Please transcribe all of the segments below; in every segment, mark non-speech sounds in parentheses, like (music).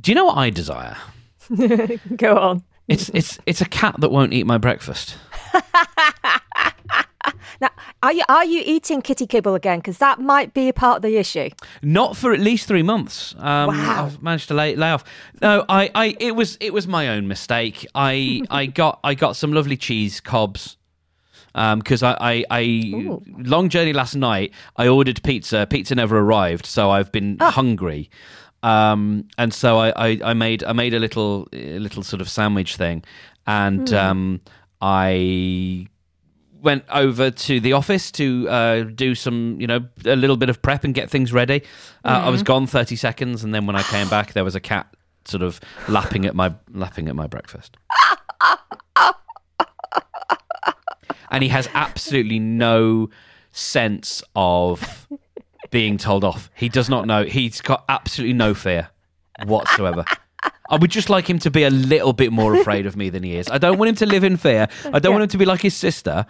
Do you know what I desire? (laughs) Go on. It's it's it's a cat that won't eat my breakfast. (laughs) Now, are you are you eating kitty kibble again? Because that might be a part of the issue. Not for at least three months. Um, Wow. I've managed to lay, lay off. No, I, I, it was, it was my own mistake. I, I (laughs) got, I got some lovely cheese cobs. Because I, I, I Ooh. long journey last night. I ordered pizza. Pizza never arrived, so I've been Ah. hungry. Um, and so I, I, I made, I made a little, a little sort of sandwich thing, and Hmm. um, I went over to the office to uh, do some, you know, a little bit of prep and get things ready. Uh, I was gone thirty seconds, and then when I came back, there was a cat sort of lapping at my lapping at my breakfast. and he has absolutely no sense of being told off. He does not know. He's got absolutely no fear whatsoever. I would just like him to be a little bit more afraid of me than he is. I don't want him to live in fear. I don't want him to be like his sister,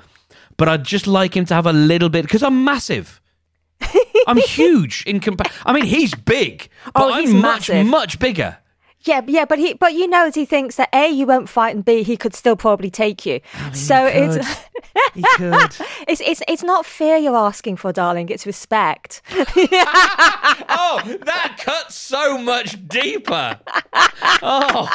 but I'd just like him to have a little bit because I'm massive. (laughs) I'm huge in compa- I mean, he's big, but Oh, he's I'm much much bigger. Yeah, but- yeah, but he, but you know, he thinks that a you won't fight, and b he could still probably take you. so it's (laughs) He could. it's it's it's not fear you're asking for, darling. It's respect. (laughs) oh, that cuts so much deeper. Oh,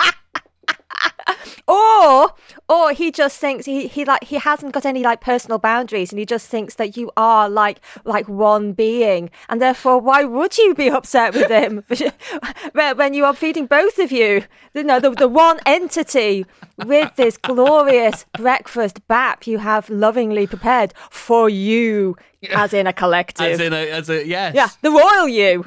(laughs) or or he just thinks he, he like he hasn't got any like personal boundaries and he just thinks that you are like like one being and therefore why would you be (laughs) upset with him? (laughs) When you are feeding both of you you know the, the one entity with this glorious breakfast bap you have lovingly prepared for you as in a collective. As in a, as a yes. yeah the royal you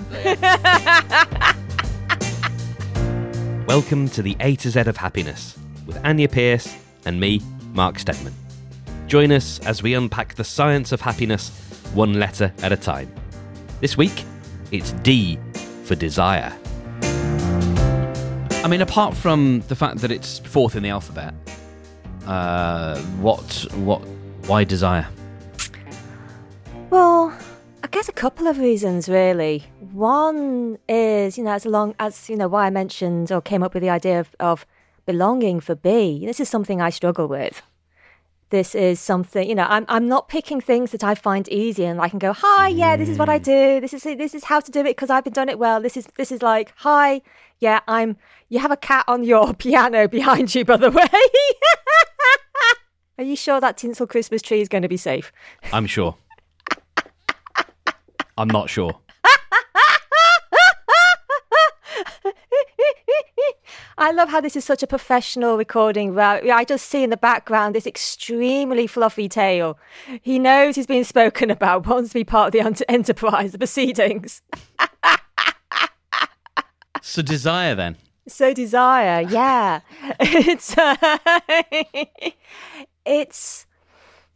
Welcome to the A to Z of Happiness with Anya Pierce and me, Mark Stedman. Join us as we unpack the science of happiness one letter at a time. This week, it's D for desire. I mean, apart from the fact that it's fourth in the alphabet, uh, what, what, why desire? Well, I guess a couple of reasons really. One is, you know, as long as you know why I mentioned or came up with the idea of, of belonging for B. This is something I struggle with. This is something, you know, I'm I'm not picking things that I find easy and I can go, hi, yeah, this is what I mm. do. This is this is how to do it because I've been done it well. This is this is like, hi, yeah, I'm. You have a cat on your (laughs) piano behind you, by the way. (laughs) Are you sure that tinsel Christmas tree is going to be safe? I'm sure. I'm not sure. (laughs) I love how this is such a professional recording. Where I just see in the background this extremely fluffy tail. He knows he's being spoken about, (laughs) wants to be part of the enterprise, the proceedings. So desire then. So desire, yeah, (laughs) it's uh, it's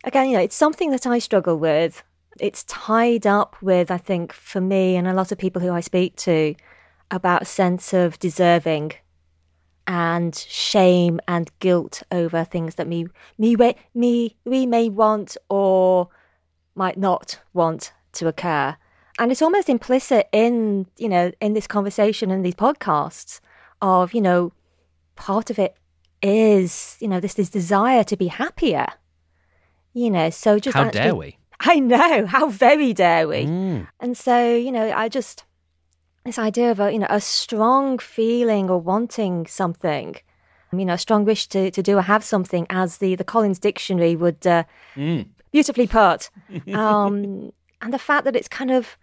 again, you know, it's something that I struggle with. It's tied up with, I think, for me and a lot of people who I speak to, about a sense of deserving and shame and guilt over things that me me we- me we may want or might not want to occur. And it's almost implicit in, you know, in this conversation and these podcasts of, you know, part of it is, you know, this this desire to be happier. You know, so just How actually- dare we? I know, how very dare we? Mm. And so, you know, I just this idea of a you know a strong feeling or wanting something, you know, a strong wish to to do or have something, as the the Collins Dictionary would uh, Mm. beautifully put, (laughs) um, and the fact that it's kind of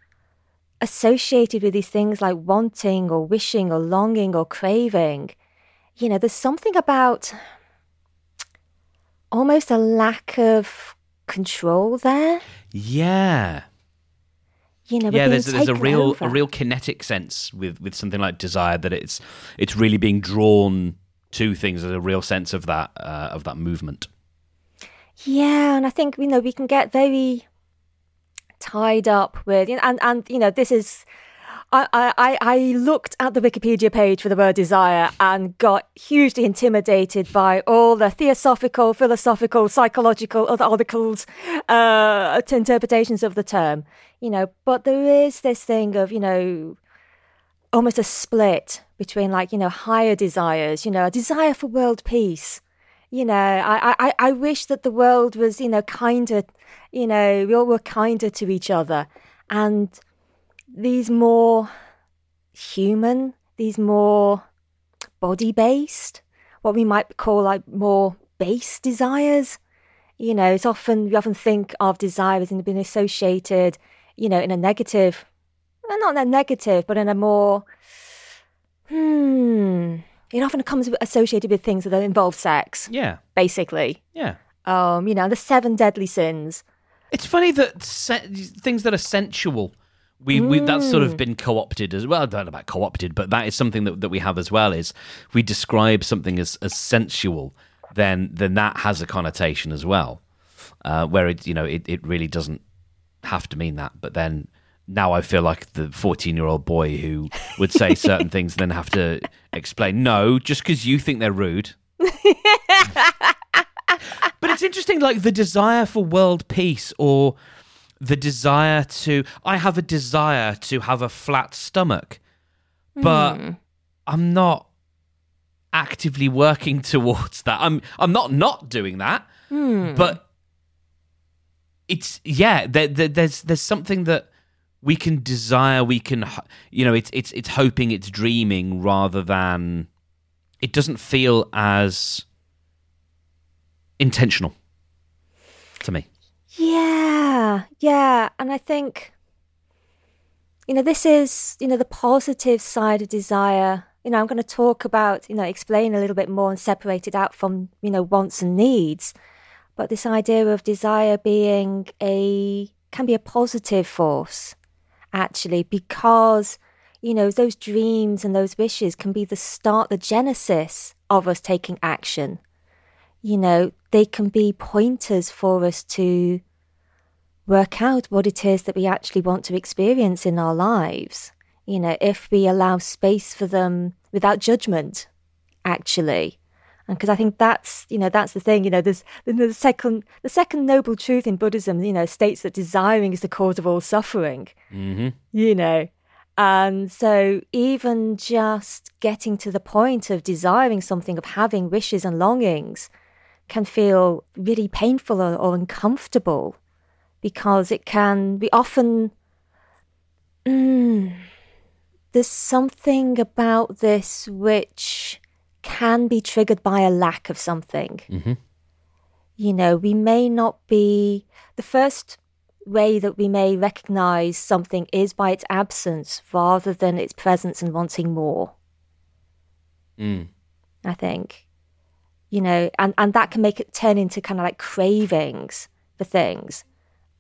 associated with these things like wanting or wishing or longing or craving. You know, there's something about almost a lack of control there. Yeah. You know, yeah, there's there's a real over. a real kinetic sense with with something like desire that it's it's really being drawn to things. There's a real sense of that uh, of that movement. Yeah, and I think you know we can get very tied up with you know, and and you know this is. I, I, I looked at the Wikipedia page for the word desire and got hugely intimidated by all the theosophical, philosophical, psychological, other articles, uh, interpretations of the term. You know, but there is this thing of, you know, almost a split between like you know higher desires, you know, a desire for world peace. You know, I I I wish that the world was you know kinder, you know, we all were kinder to each other, and these more human, these more body based, what we might call like more base desires. You know, it's often we often think of desires and being associated, you know, in a negative, well, not in a negative, but in a more, hmm, it often comes associated with things that involve sex. Yeah. Basically, Yeah. um, you know, the seven deadly sins. It's funny that se- things that are sensual, we, we that's sort of been co-opted as well. I don't know about co-opted, but that is something that, that we have as well. Is we describe something as, as sensual, then then that has a connotation as well, uh, where it you know it, it really doesn't have to mean that. But then now I feel like the fourteen-year-old boy who would say (laughs) certain things, then have to explain. No, just because you think they're rude. (laughs) But it's interesting, like the desire for world peace or the desire to. I have a desire to have a flat stomach, but hmm. I'm not actively working (laughs) towards that. I'm I'm not not doing that, hmm. but it's yeah. There, there, there's there's something that we can desire. We can you know it's it's it's hoping, it's dreaming rather than. It doesn't feel as intentional to me. Yeah, yeah. And I think, you know, this is, you know, the positive side of desire. You know, I'm going to talk about, you know, explain a little bit more and separate it out from, you know, wants and needs. But this idea of desire being a, can be a positive force, actually, because, you know, those dreams and those wishes can be the start, the genesis of us taking action you know, they can be pointers for us to work out what it is that we actually want to experience in our lives. You know, if we allow space for them without judgment, actually. And because I think that's, you know, that's the thing, you know, there's the second, the second noble truth in Buddhism, you know, states that desiring is the cause of all suffering, Mm-hmm. you know. And so even just getting to the point of desiring something, of having wishes and longings, can feel really painful or, or uncomfortable because it can be often. Mm, there's something about this which can be triggered by a lack of something. Mhm. You know, we may not be. The first way that we may recognize something is by its absence rather than its presence and wanting more. Mm. I think. You know, and, and that can make it turn into kind of like cravings for things.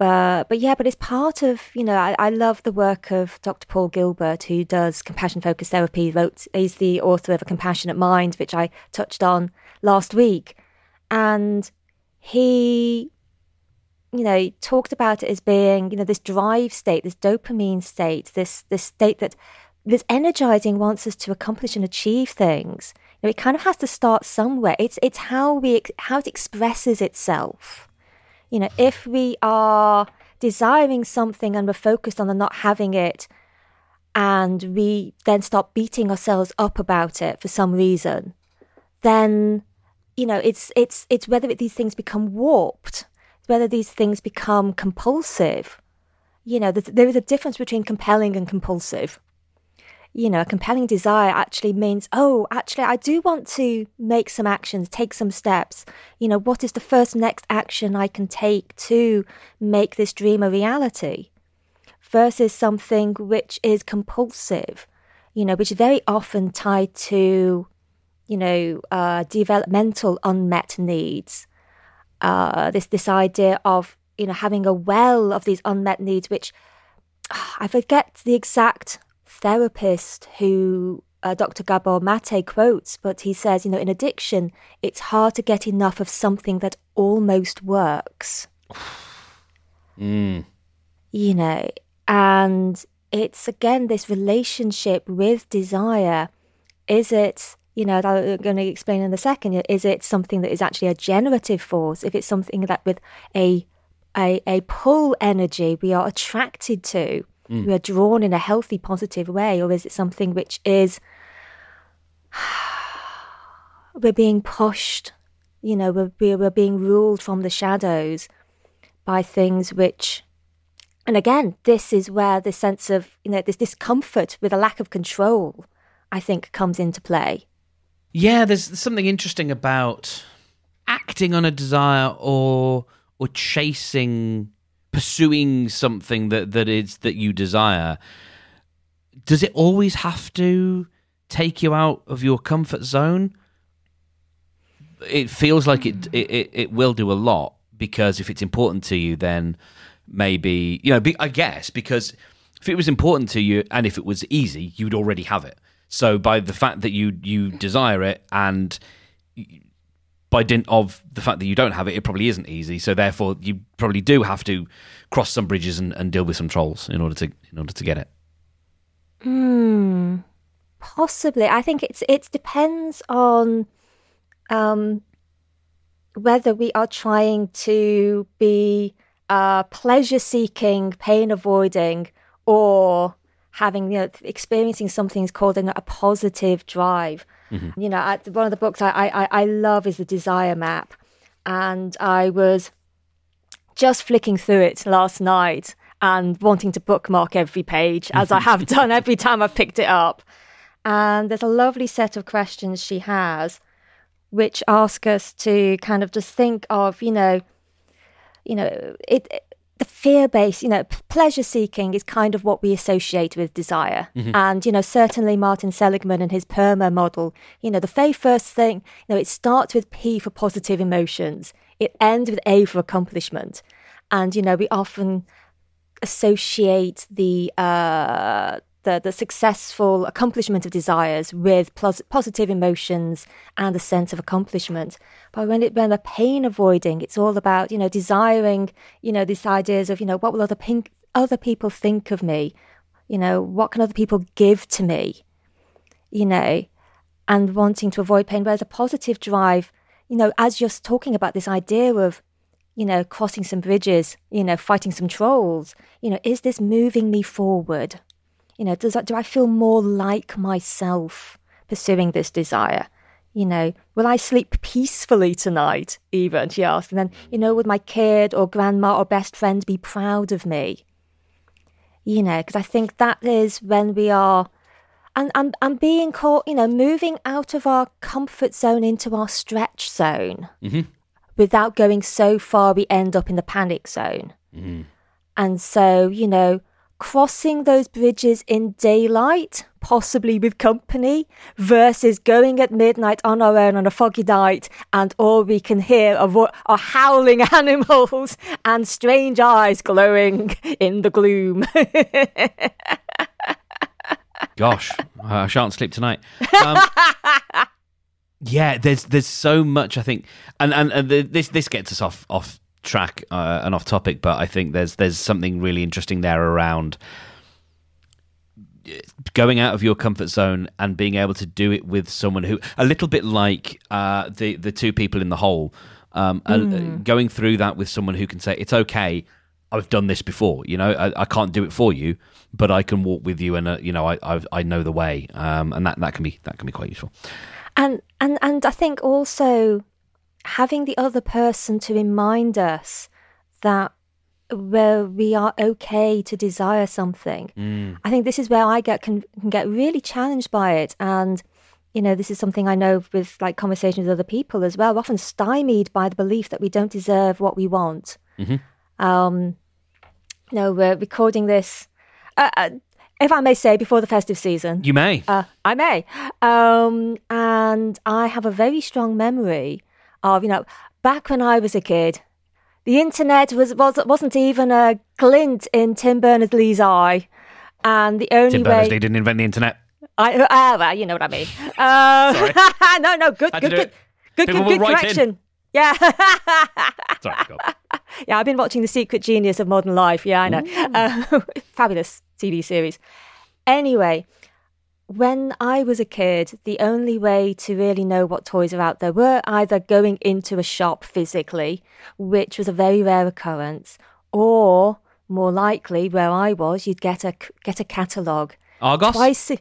But but yeah, but it's part of, you know, I, I love the work of Dr. Paul Gilbert, who does compassion focused therapy. Wrote he's the author of A Compassionate Mind, which I touched on last week. And he you know, talked about it as being, you know, this drive state, this dopamine state, this this state that this energizing wants us to accomplish and achieve things. You know, it kind of has to start somewhere. It's it's how we how it expresses itself. You know, if we are desiring something and we're focused on not having it, and we then start beating ourselves up about it for some reason, then you know it's it's it's whether these things become warped, whether these things become compulsive. You know, there is a difference between compelling and compulsive you know, a compelling desire actually means, oh, actually, I do want to make some actions, take some steps. You know, what is the first next action I can take to make this dream a reality? Versus something which is compulsive, you know, which is very often tied to, you know, uh, developmental unmet needs. Uh, this this idea of you know having a well of these unmet needs, which (sighs) I forget the exact therapist who uh, Dr. Gabor Mate quotes, but he says, you know, in addiction, it's hard to get enough of something that almost works. (sighs) Mm. You know, and it's again this relationship with desire. Is it, you know, I'm going to explain in a second, is it something that is actually a generative force? If it's something that with a a, a pull energy we are attracted to, Mm. we are drawn in a healthy, positive way, or is it something which is (sighs) we're being pushed, you know, we're, we're we're being ruled from the shadows by things which, and again, this is where the sense of, you know, this discomfort with a lack of control, I think, comes into play. Yeah, there's something interesting about acting on a desire or or chasing pursuing something that that is that you desire does it always have to take you out of your comfort zone? It feels like it it, it will do a lot because if it's important to you then maybe you know be, i guess because if it was important to you and if it was easy you'd already have it. So by the fact that you you desire it and by dint of the fact that you don't have it, it probably isn't easy. So therefore, you probably do have to cross some bridges and, and deal with some trolls in order to in order to get it. Hmm. Possibly. I think it's it depends on um, whether we are trying to be uh, pleasure seeking, pain avoiding, or having you know experiencing something called a positive drive. Mm-hmm. You know, I, one of the books I, I I love is the Desire Map, and I was just flicking through it last night and wanting to bookmark every page as I have done (laughs) every time I've picked it up. And there's a lovely set of questions she has, which ask us to kind of just think of, you know, you know, it, the fear based, you know, pleasure seeking is kind of what we associate with desire. Mm-hmm. And, you know, certainly Martin Seligman and his PERMA model, you know, the very first thing, you know, it starts with P for positive emotions, it ends with A for accomplishment. And, you know, we often associate the, uh, the, the successful accomplishment of desires with plus, positive emotions and a sense of accomplishment. But when it when we're pain avoiding, it's all about you know desiring you know these ideas of you know what will other pink, other people think of me, you know what can other people give to me, you know, and wanting to avoid pain. Whereas a positive drive, you know, as you're talking about this idea of you know, crossing some bridges, you know, fighting some trolls. You know, is this moving me forward? You know, does that, do I feel more like myself pursuing this desire? You know, will I sleep peacefully tonight? Even she asked, and then you know, would my kid or grandma or best friend be proud of me? You know, because I think that is when we are, and and and being caught, you know, moving out of our comfort zone into our stretch zone, mm-hmm. without going so far, we end up in the panic zone. Mm. And so, you know, crossing those bridges in daylight, possibly with company, versus going at midnight on our own on a foggy night and all we can hear are, are howling (laughs) animals and strange eyes glowing in the gloom. (laughs) Gosh, I shan't sleep tonight. Um, (laughs) yeah, there's there's so much I think, and and, and this this gets us off off track uh, and off topic, but I think there's there's something really interesting there around going out of your comfort zone and being able to do it with someone who a little bit like uh, the the two people in the hole um, mm. uh, going through that with someone who can say it's okay I've done this before you know I, I can't do it for you but I can walk with you and uh, you know I I've, i know the way um, and that that can be that can be quite useful and and and I think also having the other person to remind us that where we are okay to desire something. Mm. I think this is where I get can, can get really challenged by it and you know this is something I know with like conversations with other people as well. We're often stymied by the belief that we don't deserve what we want. Mm-hmm. Um, you know, we're recording this. Uh, uh, if I may say, before the festive season, you may. Uh, I may. Um, and I have a very strong memory of, you know, back when I was a kid, the internet was, was wasn't even a glint in Tim Berners Lee's eye, and the only Tim Berners Lee didn't invent the internet. I uh, well, you know what I mean. Uh, (laughs) no, no, good, good, good, good, good, good correction. In. Yeah. (laughs) Sorry, yeah, I've been watching The Secret Genius of Modern Life. Yeah, I know. (laughs) Uh, fabulous TV series. Anyway, when I was a kid, the only way to really know what toys are out there were either going into a shop physically, which was a very rare occurrence, or more likely, where I was, you'd get a get a catalogue Argos. twice. a-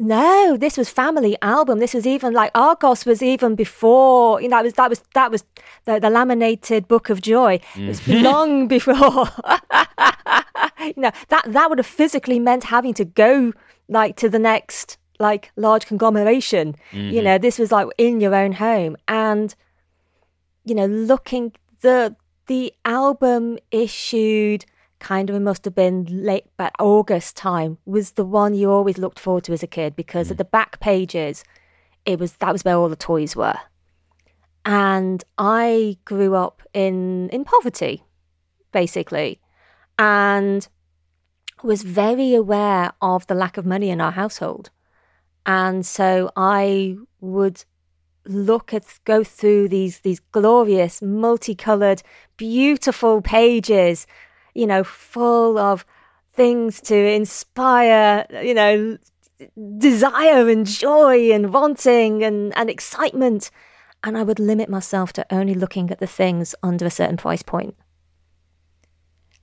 No, this was family album. This was even like Argos was even before. You know, that was that was that was the, the laminated Book of Joy. Mm. It was long (laughs) before. (laughs) you know that that would have physically meant having to go like to the next like large conglomeration. You know, mm-hmm. this was like in your own home and you know, looking the the album issued kind of it must have been late but August time was the one you always looked forward to as a kid because at mm. the back pages it was that was where all the toys were. And I grew up in in poverty, basically, and was very aware of the lack of money in our household. And so I would look at go through these these glorious multicolored beautiful pages you know full of things to inspire you know desire and joy and wanting and and excitement and i would limit myself to only looking at the things under a certain price point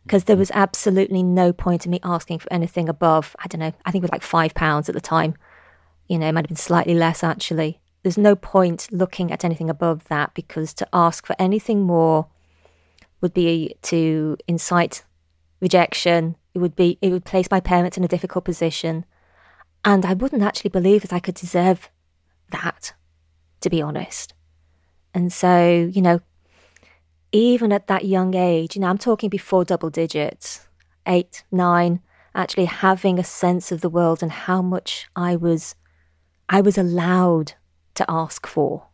because there was absolutely no point in me asking for anything above i don't know i think it was like 5 pounds at the time you know, it might have been slightly less actually. There's no point looking at anything above that because to ask for anything more would be to incite rejection. It would be it would place my parents in a difficult position. And I wouldn't actually believe that I could deserve that, to be honest. And so, you know, even at that young age, you know, I'm talking before double digits, eight, nine, actually having a sense of the world and how much I was I was allowed to ask for.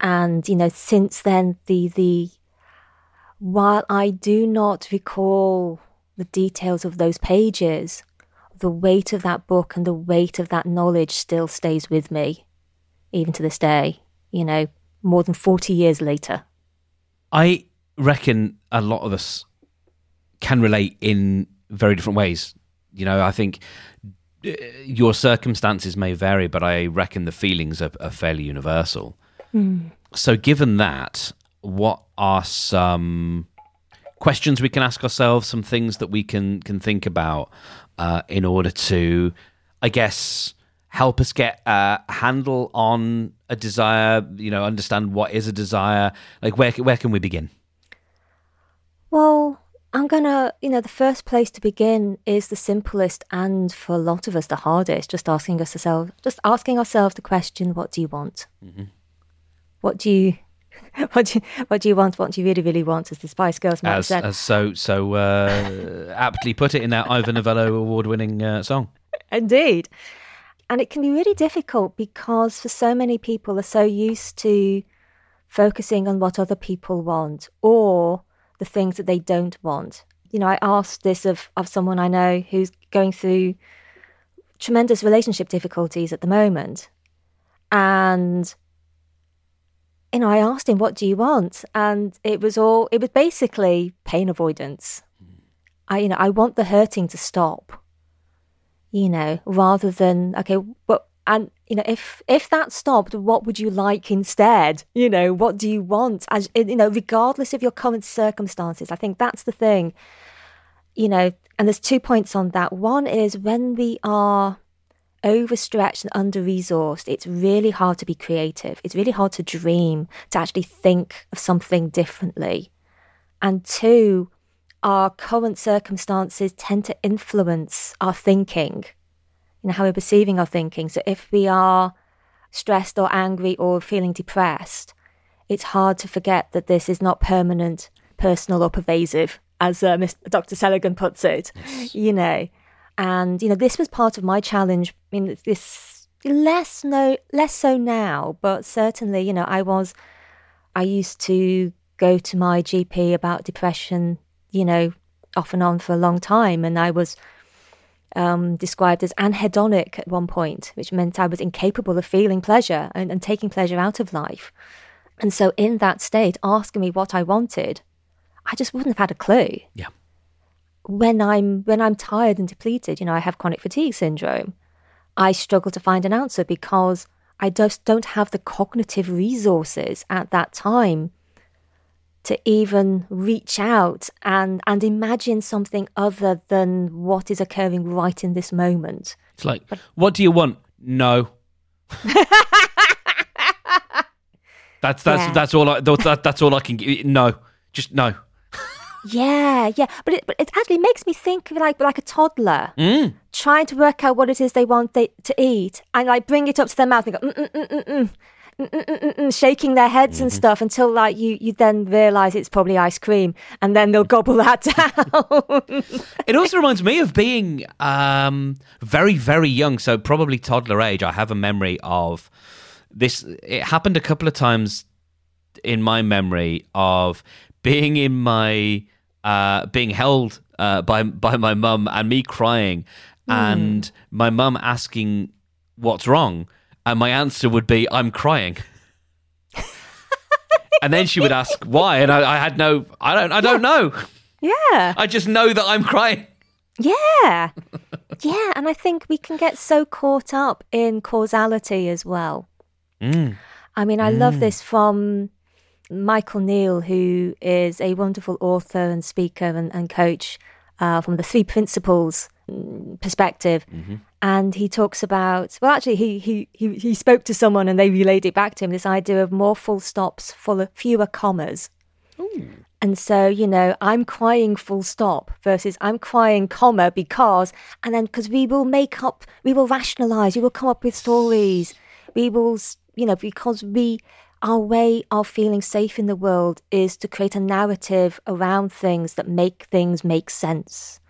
And, you know, since then, the, the, while I do not recall the details of those pages, the weight of that book and the weight of that knowledge still stays with me, even to this day, you know, more than 40 years later. I reckon a lot of us can relate in very different ways. You know, I think uh, your circumstances may vary, but I reckon the feelings are, are fairly universal. So, given that, what are some questions we can ask ourselves? Some things that we can can think about uh, in order to, I guess, help us get a handle on a desire. You know, understand what is a desire. Like, where where can we begin? Well, I'm gonna, you know, the first place to begin is the simplest and for a lot of us the hardest. Just asking us ourselves, just asking ourselves the question, "What do you want? What do you, (laughs) what do you, what do you want? What do you really, really want?" As the Spice Girls might have As, said. as so so uh, aptly put it in that Ivor Novello award winning uh, song. (laughs) Indeed. And it can be really difficult because for so many people are so used to focusing on what other people want or the things that they don't want. You know, I asked this of, of someone I know who's going through tremendous relationship difficulties at the moment. And, you know, I asked him, what do you want? And it was all, it was basically pain avoidance. Hmm. I, you know, I want the hurting to stop you know, rather than okay, but and you know, if if that stopped, what would you like instead? You know, what do you want? As you know, regardless of your current circumstances, I think that's the thing. You know, and there's two points on that. One is when we are overstretched and under resourced, it's really hard to be creative. It's really hard to dream, to actually think of something differently. And two, our current circumstances tend to influence our thinking, you know, how we're perceiving our thinking. So if we are stressed or angry or feeling depressed, it's hard to forget that this is not permanent, personal, or pervasive, as uh. Dr. Seligman puts it, you know. And, you know, this was part of my challenge. I mean, this less no less so now, but certainly, you know, I was I used to go to my GP about depression you know, off and on for a long time. And I was um, described as anhedonic at one point, which meant I was incapable of feeling pleasure and, and taking pleasure out of life. And so, in that state, asking me what I wanted, I just wouldn't have had a clue. Yeah. When I'm when I'm tired and depleted, you know, I have chronic fatigue syndrome. I struggle to find an answer because I just don't have the cognitive resources at that time to even reach out and and imagine something other than what is occurring right in this moment. It's like, what do you want? No. (laughs) that's that's Yeah. that's all I that, that's all I can give. No, just no. Yeah, yeah, but it, but it actually makes me think of like like a toddler Mm. trying to work out what it is they want they, to eat and like bring it up to their mouth and go mm mm, mm, shaking their heads mm-hmm. and stuff until like you you then realize it's probably ice cream and then they'll gobble that (laughs) down it also reminds me of being um, very very young so probably toddler age i have a memory of this it happened a couple of times in my memory of being in my uh, being held uh, by by my mum and me crying mm. and my mum asking what's wrong and my answer would be I'm crying. and then she would ask why, and I, I had no, I don't, I don't know. yeah. I just know that I'm crying. Yeah. yeah. And I think we can get so caught up in causality as well. Mm. I mean, I love this from Michael Neill, who is a wonderful author and speaker and, and coach uh, from the Three Principles mm, perspective. And he talks about, well, actually, he, he, he, he spoke to someone and they relayed it back to him this idea of more full stops, full fewer commas. And so, you know, I'm crying full stop versus I'm crying comma because, and then because we will make up, we will rationalize, we will come up with stories. We will, you know, because we, our way of feeling safe in the world is to create a narrative around things that make things make sense.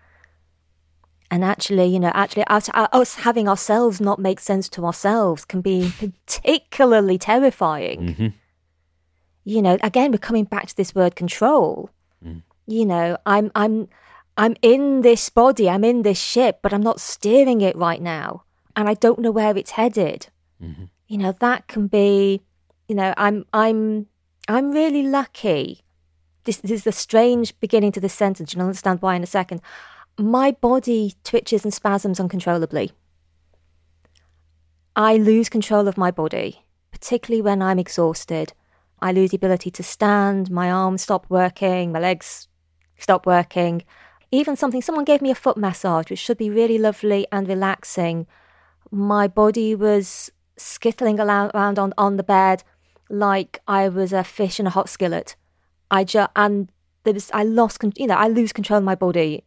And actually, you know, actually, us, uh, us having ourselves not make sense to ourselves can be (laughs) particularly terrifying. Mm-hmm. You know again we're coming back to this word control. Mm. You know i'm i'm i'm in this body i'm in this ship but i'm not steering it right now. And i don't know where it's headed. Mm-hmm. You know that can be you know i'm i'm i'm really lucky. This, this is the strange beginning to this sentence. You'll understand why in a second my body twitches and spasms uncontrollably I lose control of my body, particularly when I'm exhausted. I lose the ability to stand, my arms stop working, my legs stop working. Even something, someone gave me a foot massage, which should be really lovely and relaxing. My body was skittling around on, on the bed like I was a fish in a hot skillet. I just, and there was, I lost, you know, I lose control of my body.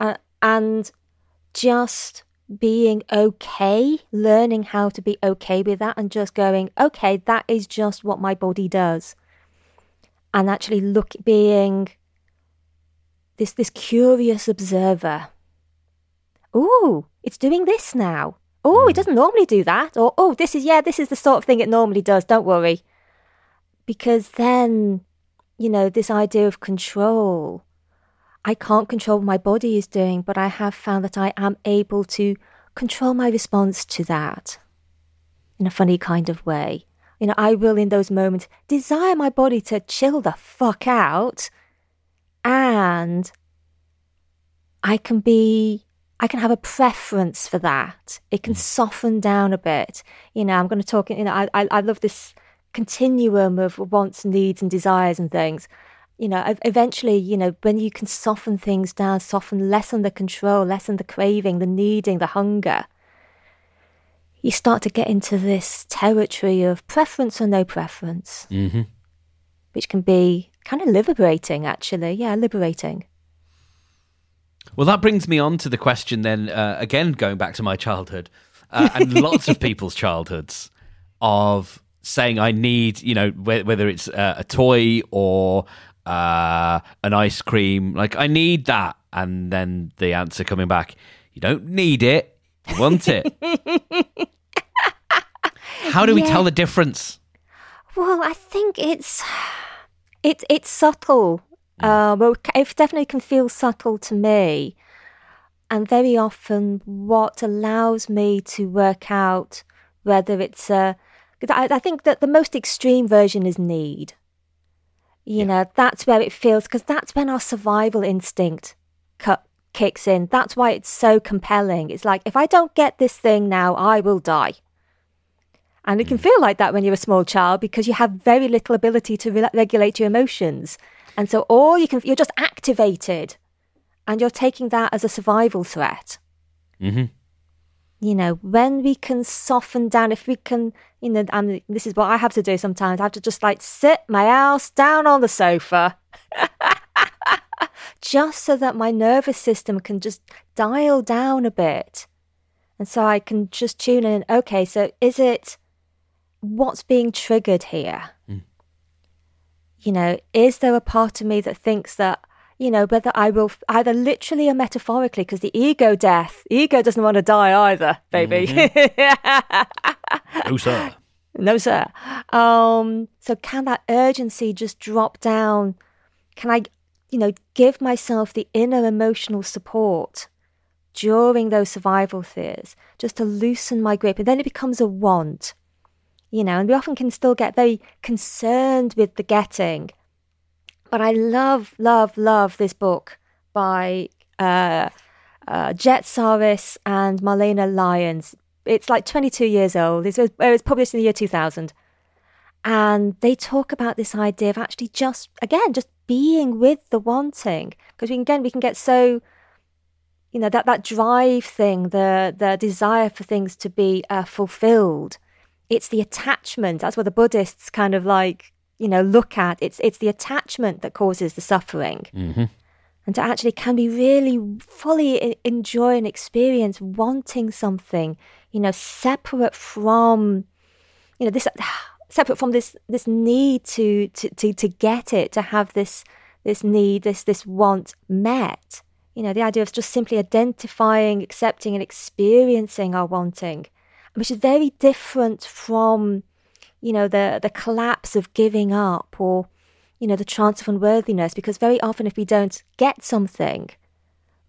Uh, and just being okay, learning how to be okay with that and just going, okay, that is just what my body does. And actually look being this this curious observer. Oh, it's doing this now. Oh, it doesn't normally do that. Or oh, this is yeah, this is the sort of thing it normally does. Don't worry. Because then, you know, this idea of control I can't control what my body is doing, but I have found that I am able to control my response to that in a funny kind of way. You know, I will in those moments desire my body to chill the fuck out and I can be I can have a preference for that. It can mm. soften down a bit. You know, I'm going to talk. You know, I I, I love this continuum of wants, needs, and desires and things you know, eventually, you know, when you can soften things down, soften, lessen the control, lessen the craving, the needing, the hunger, you start to get into this territory of preference or no preference, Mm-hmm. which can be kind of liberating, actually. Yeah, liberating. Well, that brings me on to the question then, uh, again, going back to my childhood uh, and lots of (laughs) people's childhoods of saying, I need, you know, wh- whether it's uh, a toy or uh, an ice cream, like, I need that. And then the answer coming back, you don't need it, you want it. (laughs) How do we Yeah. tell the difference? Well, I think it's it it's subtle. Uh, well, it definitely can feel subtle to me, and very often what allows me to work out whether it's a. I, I think that the most extreme version is need. You know, that's where it feels because that's when our survival instinct cut, kicks in. That's why it's so compelling. It's like if I don't get this thing now, I will die. And it can feel like that when you're a small child because you have very little ability to re- regulate your emotions. And so, all you can, you're just activated and you're taking that as a survival threat. Mm-hmm. You know, when we can soften down, if we can, you know, and this is what I have to do sometimes, I have to just like sit my ass down on the sofa. (laughs) just so that my nervous system can just dial down a bit. And so I can just tune in. Okay, so is it what's being triggered here? Mm. You know, is there a part of me that thinks that, you know, whether I will either literally or metaphorically, because the ego death, ego doesn't want to die either, baby. (laughs) Oh, sir. no, sir. Um, so can that urgency just drop down? Can I, you know, give myself the inner emotional support during those survival fears just to loosen my grip? And then it becomes a want you know, and we often can still get very concerned with the getting. But I love, love, love this book by uh, uh, Jett Psaris and Marlene Lyons. It's like 22 years old. It was, it was published in the year 2000. And they talk about this idea of actually just, again, just being with the wanting. Because we can, again, we can get so, you know, that, that drive thing, the, the desire for things to be uh, fulfilled it's the attachment. That's what the Buddhists kind of like, you know, look at. It's it's the attachment that causes the suffering. Mm-hmm. And to actually can be really fully enjoy and experience wanting something, you know, separate from, you know, this (sighs) separate from this this need to to to, to get it, to have this this need, this this want met. You know, the idea of just simply identifying, accepting, and experiencing our wanting which is very different from, you know, the, the collapse of giving up or, you know, the chance of unworthiness. Because very often, if we don't get something,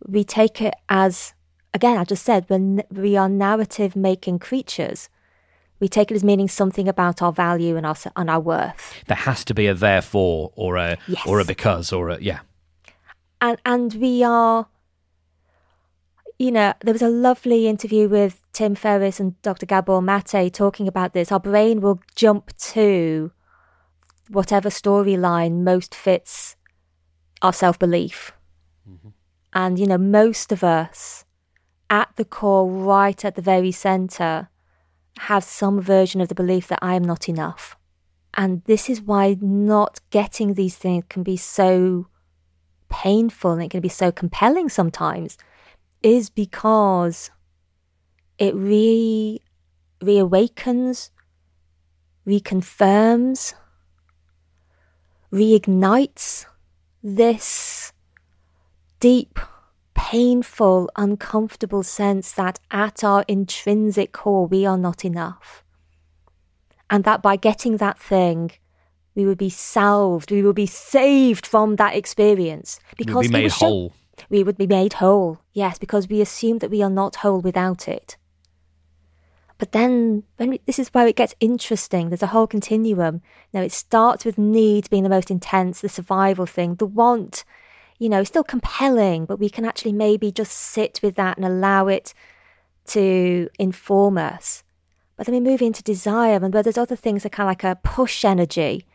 we take it as, again, I just said, when we are narrative making creatures. We take it as meaning something about our value and our and our worth. There has to be a therefore or a yes. or a because or a yeah. And and we are you know, there was a lovely interview with Tim Ferriss and Dr. Gabor Mate talking about this. Our brain will jump to whatever storyline most fits our self belief. Mm-hmm. And, you know, most of us at the core, right at the very center, have some version of the belief that I am not enough. And this is why not getting these things can be so painful and it can be so compelling sometimes is because it re reawakens, reconfirms, reignites this deep, painful, uncomfortable sense that at our intrinsic core we are not enough. And that by getting that thing, we would be salved, we would be saved from that experience. Because we would be made whole we would be made whole, yes, because we assume that we are not whole without it. But then, when we, this is where it gets interesting. There's a whole continuum. Now, it starts with need being the most intense, the survival thing, the want, you know, still compelling, but we can actually maybe just sit with that and allow it to inform us. But then we move into desire, and where there's other things that kind of like a push energy,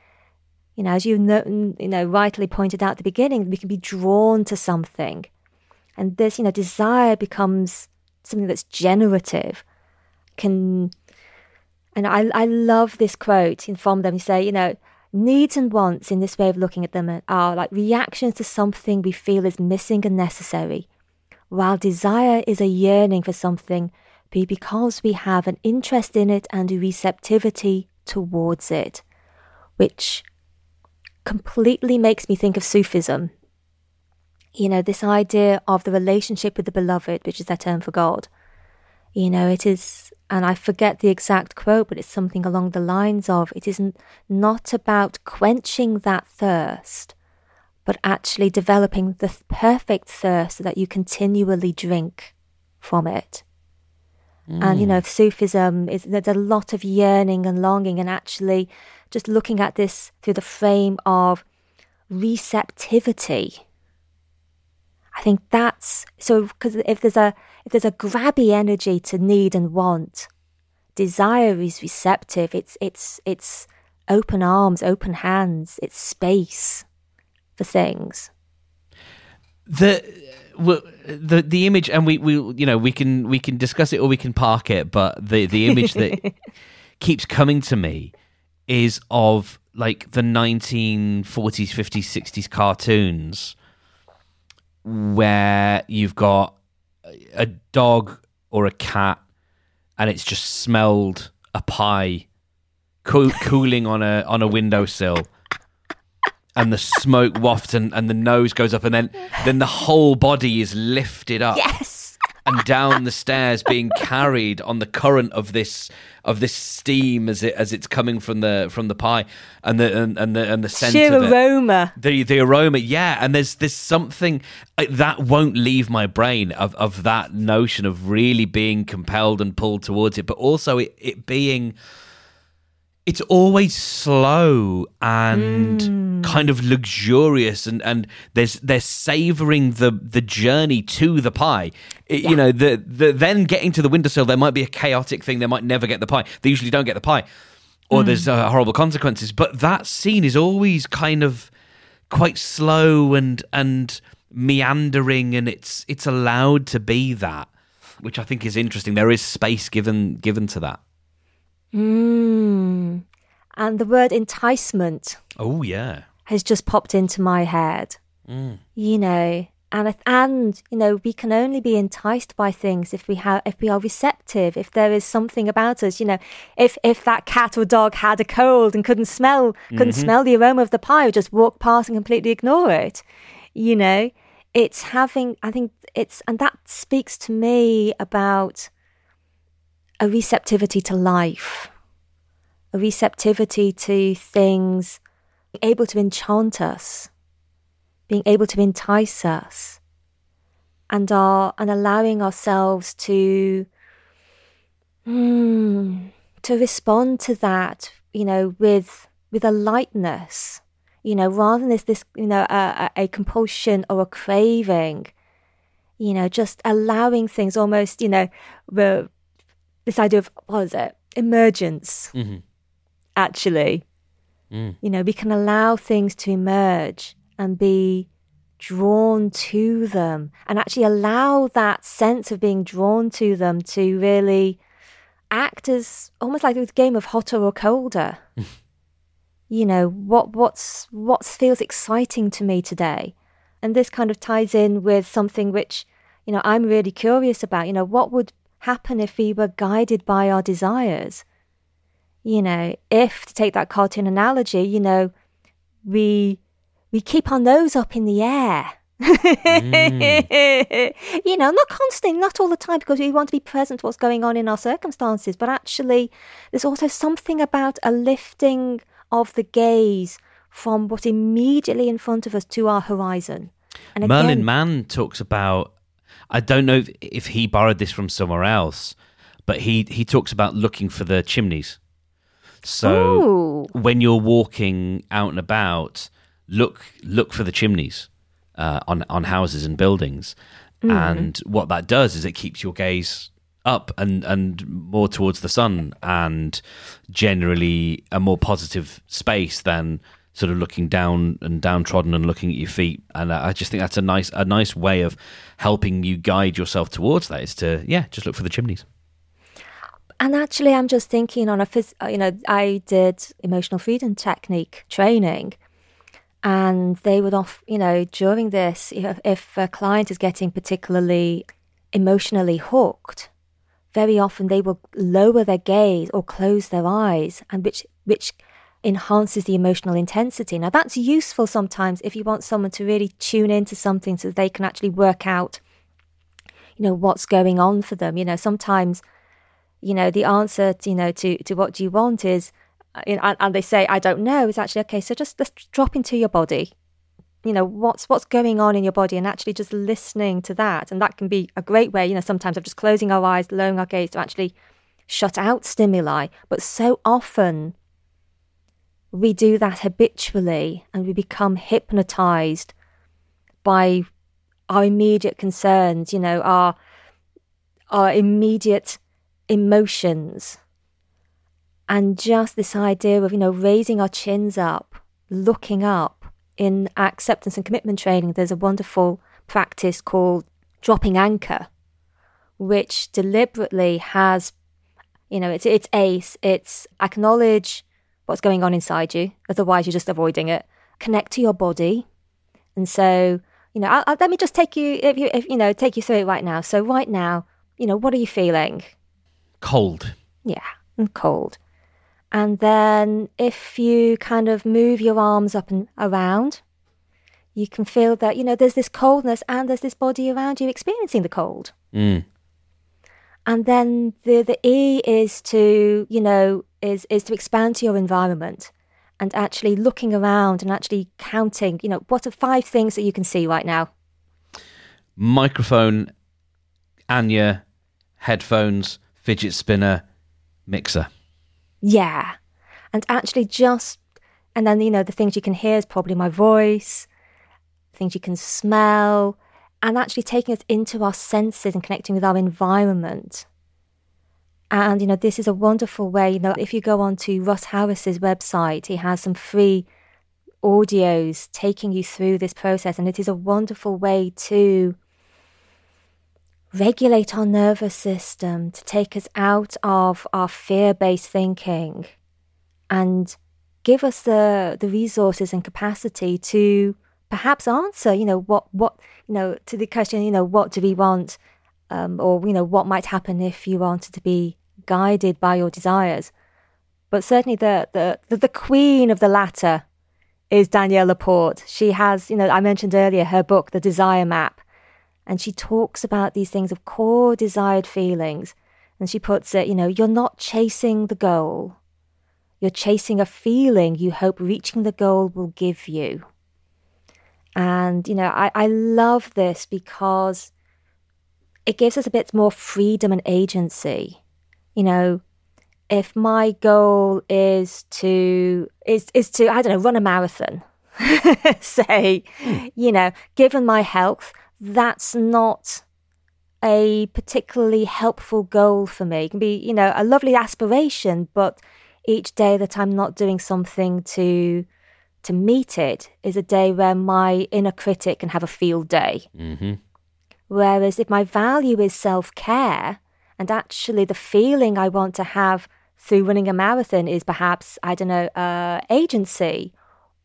you know, as you know, you know, rightly pointed out at the beginning, we can be drawn to something, and this, you know, desire becomes something that's generative. Can, and I, I love this quote from them. You say, you know, needs and wants in this way of looking at them are like reactions to something we feel is missing and necessary, while desire is a yearning for something because we have an interest in it and a receptivity towards it, which completely makes me think of Sufism. You know, this idea of the relationship with the beloved, which is their term for God. You know, it is, and I forget the exact quote, but it's something along the lines of it isn't not about quenching that thirst, but actually developing the perfect thirst so that you continually drink from it. Mm. And you know, mm. Sufism is there's a lot of yearning and longing, and actually just looking at this through the frame of receptivity. I think that's so because if there's a if there's a grabby energy to need and want, desire is receptive. It's it's it's open arms, open hands. It's space, for things. the the the image and we we you know we can we can discuss it or we can park it but the the image that (laughs) keeps coming to me is of like the 1940s 50s 60s cartoons where you've got a dog or a cat and it's just smelled a pie coo- cooling on a on a windowsill and the smoke wafts and, and the nose goes up and then then the whole body is lifted up Yes. and down the stairs being carried on the current of this of this steam as it as it's coming from the from the pie and the and, and the and the scent Sheer of it aroma. the the aroma yeah and there's there's something uh, that won't leave my brain of of that notion of really being compelled and pulled towards it but also it, it being it's always slow and kind of luxurious and and there's they're savoring the the journey to the pie. It- you know the the then getting to the windowsill there might be a chaotic thing they might never get the pie. They usually don't get the pie. Or there's uh, horrible consequences. But that scene is always kind of quite slow and and meandering and it's it's allowed to be that which i think is interesting. There is space given given to that Mm. And the word enticement oh yeah has just popped into my head. You know, and and you know, we can only be enticed by things if we have if we are receptive. If there is something about us, you know, if if that cat or dog had a cold and couldn't smell couldn't smell the aroma of the pie, or just walk past and completely ignore it. You know, it's having. I think it's and that speaks to me about a receptivity to life, a receptivity to things able to enchant us, being able to entice us, and our and allowing ourselves to hmm, to respond to that, you know, with with a lightness, you know, rather than this this you know a, a compulsion or a craving, you know, just allowing things almost, you know, the this idea of what is it? Emergence. Mhm. actually you know we can allow things to emerge and be drawn to them and actually allow that sense of being drawn to them to really act as almost like a game of hotter or colder. (laughs) You know what what's what feels exciting to me today. And this kind of ties in with something which you know i'm really curious about. You know what would happen if we were guided by our desires. You know if to take that cartoon analogy you know we we keep our nose up in the air. Mm. (laughs) You know not constantly not all the time because we want to be present to what's going on in our circumstances but actually there's also something about a lifting of the gaze from what's immediately in front of us to our horizon. And Merlin again, Mann talks about. I don't know if, if he borrowed this from somewhere else, but he he talks about looking for the chimneys. So Ooh. when you're walking out and about, look look for the chimneys uh, on on houses and buildings, and what that does is it keeps your gaze up and and more towards the sun, and generally a more positive space than sort of looking down and downtrodden and looking at your feet. And I just think that's a nice a nice way of helping you guide yourself towards that. Is to yeah, just look for the chimneys. And actually, I'm just thinking on a, phys- uh, you know, I did emotional freedom technique training, and they would off, you know, during this, if a client is getting particularly emotionally hooked, very often they will lower their gaze or close their eyes, and which which enhances the emotional intensity. Now, that's useful sometimes if you want someone to really tune into something so they can actually work out, you know, what's going on for them. You know, sometimes you know the answer to, you know to to what do you want is uh, and, and they say i don't know is actually okay so just let's drop into your body you know what's what's going on in your body and actually just listening to that and that can be a great way you know sometimes of just closing our eyes lowering our gaze to actually shut out stimuli but so often we do that habitually and we become hypnotized by our immediate concerns you know our our immediate emotions and just this idea of you know raising our chins up looking up in acceptance and commitment training, there's a wonderful practice called dropping anchor, which deliberately has, you know, it's it's ACE. It's acknowledge what's going on inside you. Otherwise, you're just avoiding it. Connect to your body, and so you know, I'll, I'll, let me just take you, if you, if, you know, take you through it right now. So right now, you know, what are you feeling? Cold. Yeah, and cold. And then if you kind of move your arms up and around, you can feel that, you know, there's this coldness and there's this body around you experiencing the cold. Mm. And then the, the E is to, you know, is, is to expand to your environment and actually looking around and actually counting, you know, what are five things that you can see right now? Microphone, Anya, headphones, fidget spinner, mixer. Yeah. And actually just, and then, you know, the things you can hear is probably my voice, things you can smell, and actually taking us into our senses and connecting with our environment. And, you know, this is a wonderful way, you know, if you go on to Russ Harris's website, he has some free audios taking you through this process. And it is a wonderful way to regulate our nervous system, to take us out of our fear based thinking and give us the, the resources and capacity to perhaps answer, you know, what, what, you know, to the question, you know, what do we want? Um, or, you know, what might happen if you wanted to be guided by your desires. But certainly the, the, the, the queen of the latter is Danielle Laporte. She has, you know, I mentioned earlier her book, The Desire Map, and she talks about these things of core desired feelings. And she puts it, you know, you're not chasing the goal. You're chasing a feeling you hope reaching the goal will give you. And, you know, I, I love this because it gives us a bit more freedom and agency. You know, if my goal is to is is to I don't know run a marathon, (laughs) say, you know, given my health, that's not a particularly helpful goal for me. It can be, you know, a lovely aspiration, but each day that I'm not doing something to to meet it is a day where my inner critic can have a field day. Mm-hmm. Whereas if my value is self care, and actually the feeling I want to have through running a marathon is perhaps, I don't know, uh, agency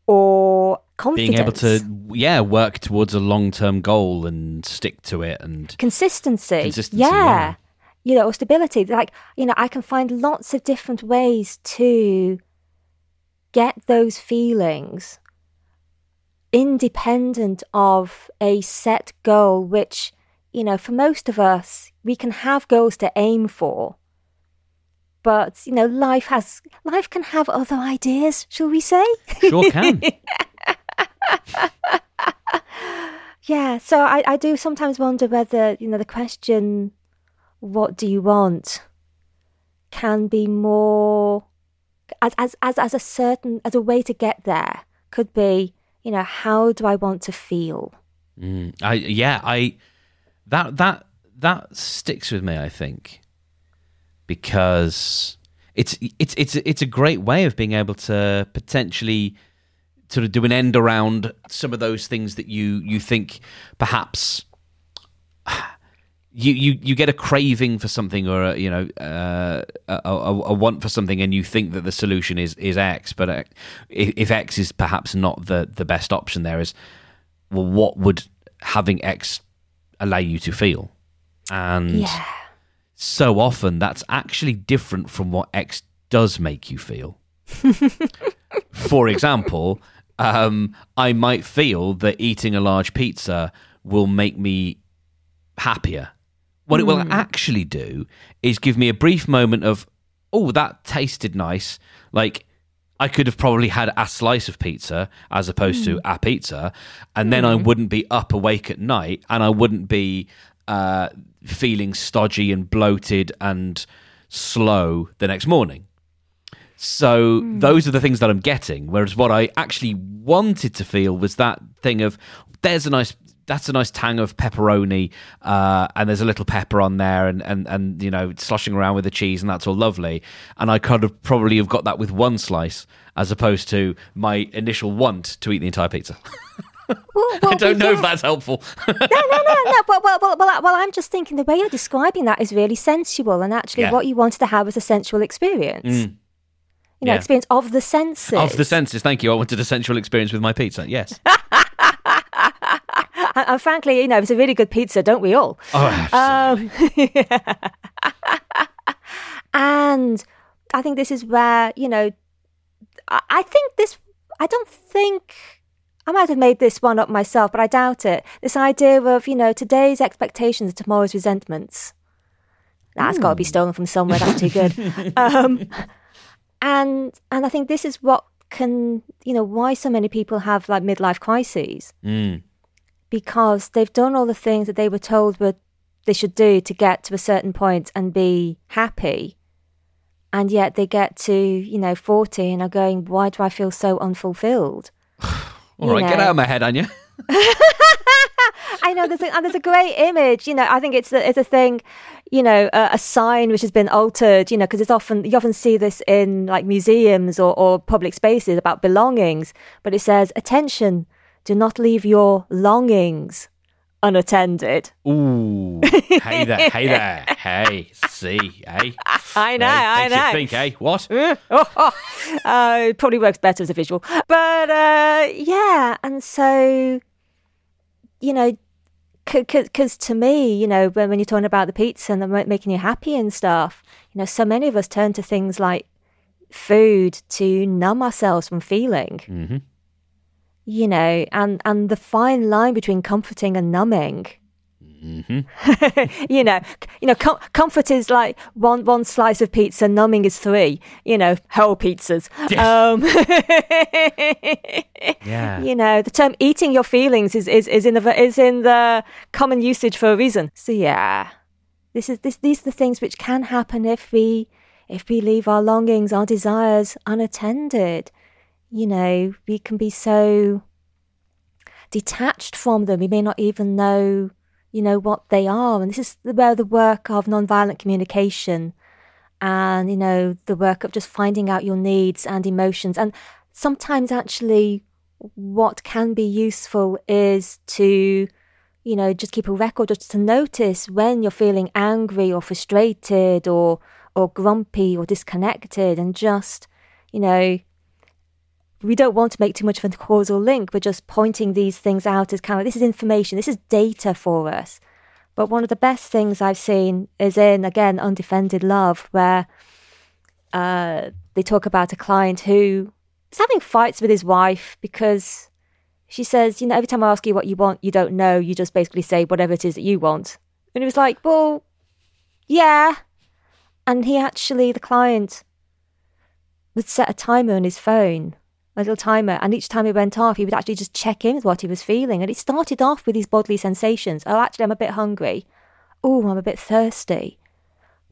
or confidence. Being able to, yeah, work towards a long term goal and stick to it and consistency. Consistency, yeah. yeah. You know, or stability. Like, you know, I can find lots of different ways to get those feelings independent of a set goal, which, you know, for most of us, we can have goals to aim for. But, you know, life has, life can have other ideas, shall we say? Sure can. (laughs) yeah, so I, I do sometimes wonder whether, you know, the question, what do you want, can be more as, as, as, as a certain, as a way to get there, could be, you know, how do I want to feel? Mm, I yeah, I that that that sticks with me. I think because it's it's it's it's a great way of being able to potentially sort of do an end around some of those things that you you think perhaps you, you, you get a craving for something or a, you know uh, a, a, a, want for something and you think that the solution is is X, but uh, if, if X is perhaps not the the best option, there is well, what would having X allow you to feel? And Yeah. so often that's actually different from what X does make you feel. (laughs) For example, um, I might feel that eating a large pizza will make me happier. What it will hmm. actually do is give me a brief moment of, oh, that tasted nice. Like, I could have probably had a slice of pizza as opposed to hmm. a pizza, and then I hmm. wouldn't be up awake at night and I wouldn't be uh, feeling stodgy and bloated and slow the next morning. So those are the things that I'm getting. Whereas what I actually wanted to feel was that thing of there's a nice that's a nice tang of pepperoni, uh, and there's a little pepper on there, and, and and you know sloshing around with the cheese, and that's all lovely. And I could have probably have got that with one slice, as opposed to my initial want to eat the entire pizza. (laughs) Well, I don't know yeah. if that's helpful. no, no, no, no. Well, well, well, well, I'm just thinking the way you're describing that is really sensual, and actually, Yeah. what you wanted to have was a sensual experience. You know, Yeah. experience of the senses. of the senses, thank you. I wanted a sensual experience with my pizza. Yes. (laughs) and, and frankly, you know, it's a really good pizza, don't we all? Oh, Um, (laughs) and I think this is where, you know, I, I think this, I don't think, I might have made this one up myself, but I doubt it. This idea of, you know, today's expectations are tomorrow's resentments. That's got to be stolen from somewhere. That's too good. (laughs) um, and and I think this is what can, you know, why so many people have like midlife crises Mm. Because they've done all the things that they were told were they should do to get to a certain point and be happy. And yet they get to, you know, 40 and are going, why do I feel so unfulfilled? (sighs) All right, You get know. out of my head, Anya. (laughs) I know there's a, and there's a great image, you know, I think it's a, it's a thing, you know, a, a sign which has been altered, you know, because it's often, you often see this in like museums or, or public spaces about belongings, but it says, attention, do not leave your longings unattended. Ooh, hey there, hey there, (laughs) hey, see, hey. I know, Hey, I makes you know. think, hey, what? uh, (laughs) it probably works better as a visual. But uh, yeah, and so, you know, because to me, you know, when, when you're talking about the pizza and the making you happy and stuff, you know, so many of us turn to things like food to numb ourselves from feeling. Mm-hmm. You know, and and the fine line between comforting and numbing. Mm-hmm. (laughs) you know, you know, com- comfort is like one one slice of pizza. Numbing is three. You know, whole pizzas. (laughs) Um, (laughs) Yeah. you know, the term "eating your feelings" is is, is in the is in the common usage for a reason. So yeah, this is this these are the things which can happen if we if we leave our longings, our desires unattended. You know, we can be so detached from them. We may not even know, you know, what they are. And this is where the work of nonviolent communication and, you know, the work of just finding out your needs and emotions. And sometimes actually what can be useful is to, you know, just keep a record, just to notice when you're feeling angry or frustrated or or grumpy or disconnected and just, you know, we don't want to make too much of a causal link. We're just pointing these things out as kind of this is information, this is data for us. But one of the best things I've seen is in again undefended love, where uh, they talk about a client who is having fights with his wife because she says, you know, every time I ask you what you want, you don't know. You just basically say whatever it is that you want. And he was like, well, yeah. And he actually, the client, would set a timer on his phone a little timer, and each time it went off, he would actually just check in with what he was feeling. And it started off with these bodily sensations. Oh, actually, I'm a bit hungry. Oh, I'm a bit thirsty.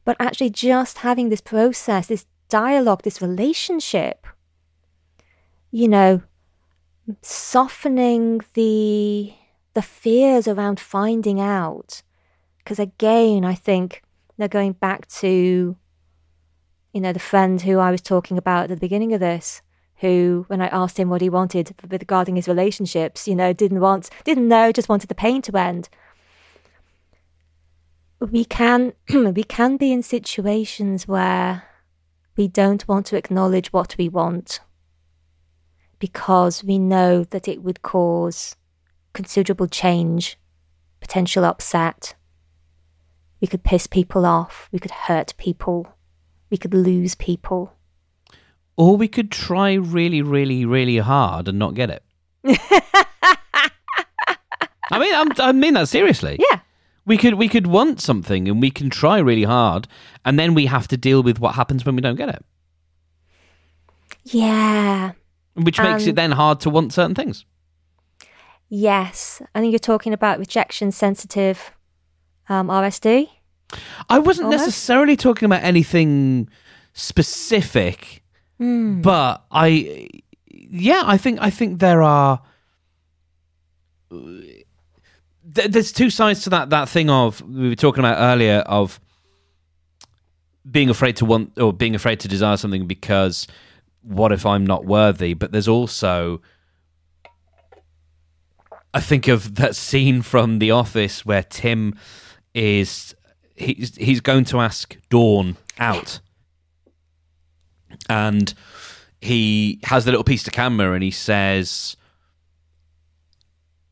But actually, just having this process, this dialogue, this relationship, you know, softening the the fears around finding out. Because again, I think they're going back to, you know, the friend who I was talking about at the beginning of this who, when I asked him what he wanted regarding his relationships, you know, didn't want, didn't know, just wanted the pain to end. We can, (clears throat) we can be in situations where we don't want to acknowledge what we want because we know that it would cause considerable change, potential upset. We could piss people off. We could hurt people. We could lose people. Or we could try really, really, really hard and not get it. (laughs) I mean, I'm, I mean that seriously. Yeah. We could we could want something and we can try really hard, and then we have to deal with what happens when we don't get it, Yeah. which makes Um, it then hard to want certain things. Yes. I think you're talking about rejection sensitive um, RSD. I wasn't Almost. necessarily talking about anything specific, Hmm. but I, yeah, I think I think there are. there's two sides to that that thing of we were talking about earlier of being afraid to want or being afraid to desire something because what if I'm not worthy? But there's also I think of that scene from The Office where Tim is he's he's going to ask Dawn out, and he has the little piece to camera and he says.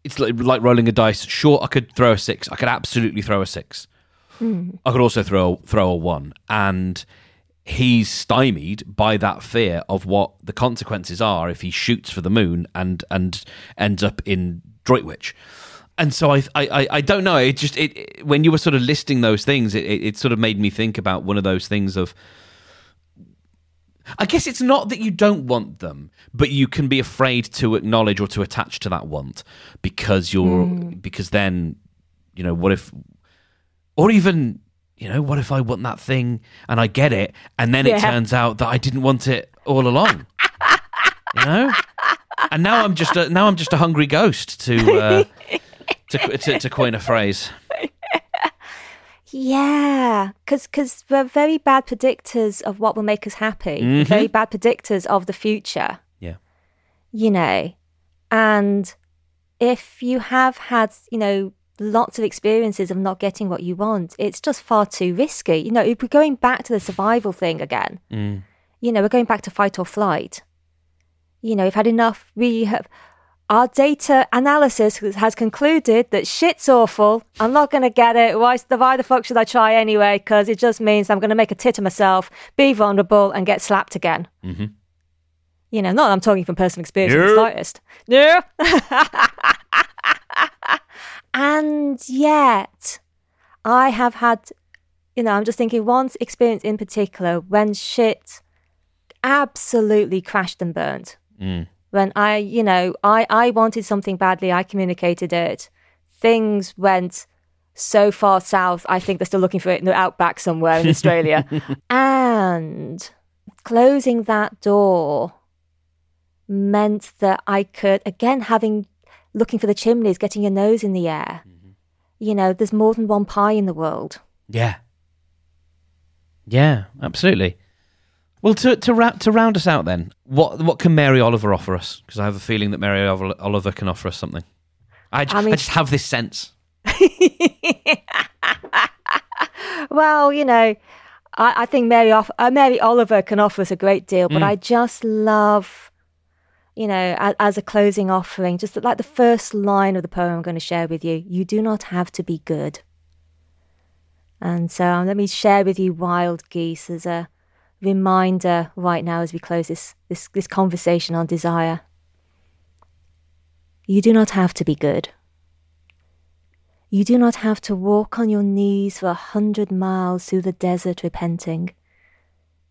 It's like, like rolling a dice. Sure, I could throw a six. I could absolutely throw a six. Hmm. I could also throw throw a one, and he's stymied by that fear of what the consequences are if he shoots for the moon and and ends up in Droitwich. And so I, I, I don't know. It just it, it- when you were sort of listing those things, it, it, it sort of made me think about one of those things of. I guess it's not that you don't want them, but you can be afraid to acknowledge or to attach to that want because you're because then, you know, what if, or even you know, what if I want that thing and I get it, and then it turns out that I didn't want it all along, you know, and now I'm just a, now I'm just a hungry ghost to uh, to, to to coin a phrase. Yeah, because because we're very bad predictors of what will make us happy. We're mm-hmm. Very bad predictors of the future, Yeah, you know. And if you have had, you know, lots of experiences of not getting what you want, it's just far too risky. You know, if we're going back to the survival thing again, mm. you know, we're going back to fight or flight. You know, we've had enough. We have. Our data analysis has- concluded that shit's awful. I'm not going to get it. Why, the- why the fuck should I try anyway? Because it just means I'm going to make a tit of myself, be vulnerable, and get slapped again. Mm-hmm. You know, not that I'm talking from personal experience in the slightest. No. (laughs) and yet, I have had, you know, I'm just thinking one experience in particular when shit absolutely crashed and burned when I, you know, I, I wanted something badly, I communicated it. Things went so far south, I think they're still looking for it in the outback somewhere in Australia. (laughs) and closing that door meant that I could, again, having, looking for the chimneys, getting your nose in the air. Mm-hmm. You know, there's more than one pie in the world. yeah, yeah, absolutely. Well, to to wrap, to round us out, then, what what can Mary Oliver offer us? Because I have a feeling that Mary Oliver, Oliver can offer us something. I, j- I mean- I just have this sense. (laughs) Well, you know, I, I think Mary, off, uh, Mary Oliver can offer us a great deal, but I just love, you know, as, as a closing offering, just like the first line of the poem I'm going to share with you you do not have to be good. And so um, let me share with you Wild Geese as a reminder right now as we close this, this, this conversation on desire. You do not have to be good. You do not have to walk on your knees for a hundred miles through the desert repenting.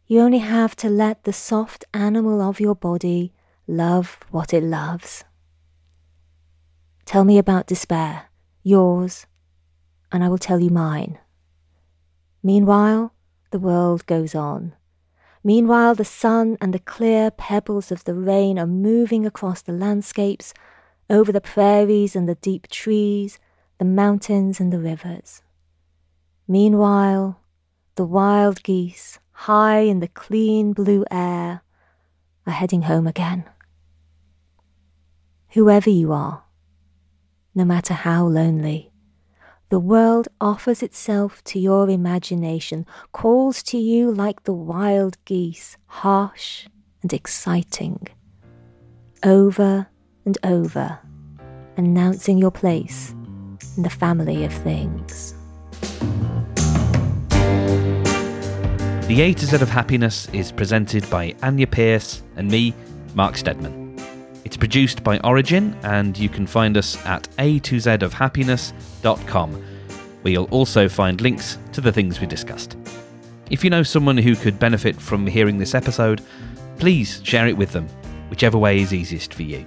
You only have to let the soft animal of your body love what it loves. Tell me about despair, yours, and I will tell you mine. Meanwhile, the world goes on. Meanwhile, the sun and the clear pebbles of the rain are moving across the landscapes, over the prairies and the deep trees, the mountains and the rivers. Meanwhile, the wild geese, high in the clean blue air, are heading home again. Whoever you are, no matter how lonely, the world offers itself to your imagination, calls to you like the wild geese, harsh and exciting, over and over, announcing your place in the family of things. The A to Z of Happiness is presented by Anya Pierce and me, Mark Stedman. It's produced by Origin, and you can find us at a to z of happiness.com, where you'll also find links to the things we discussed. If you know someone who could benefit from hearing this episode, please share it with them, whichever way is easiest for you.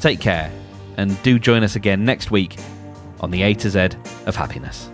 Take care, and do join us again next week on the A to Z of Happiness.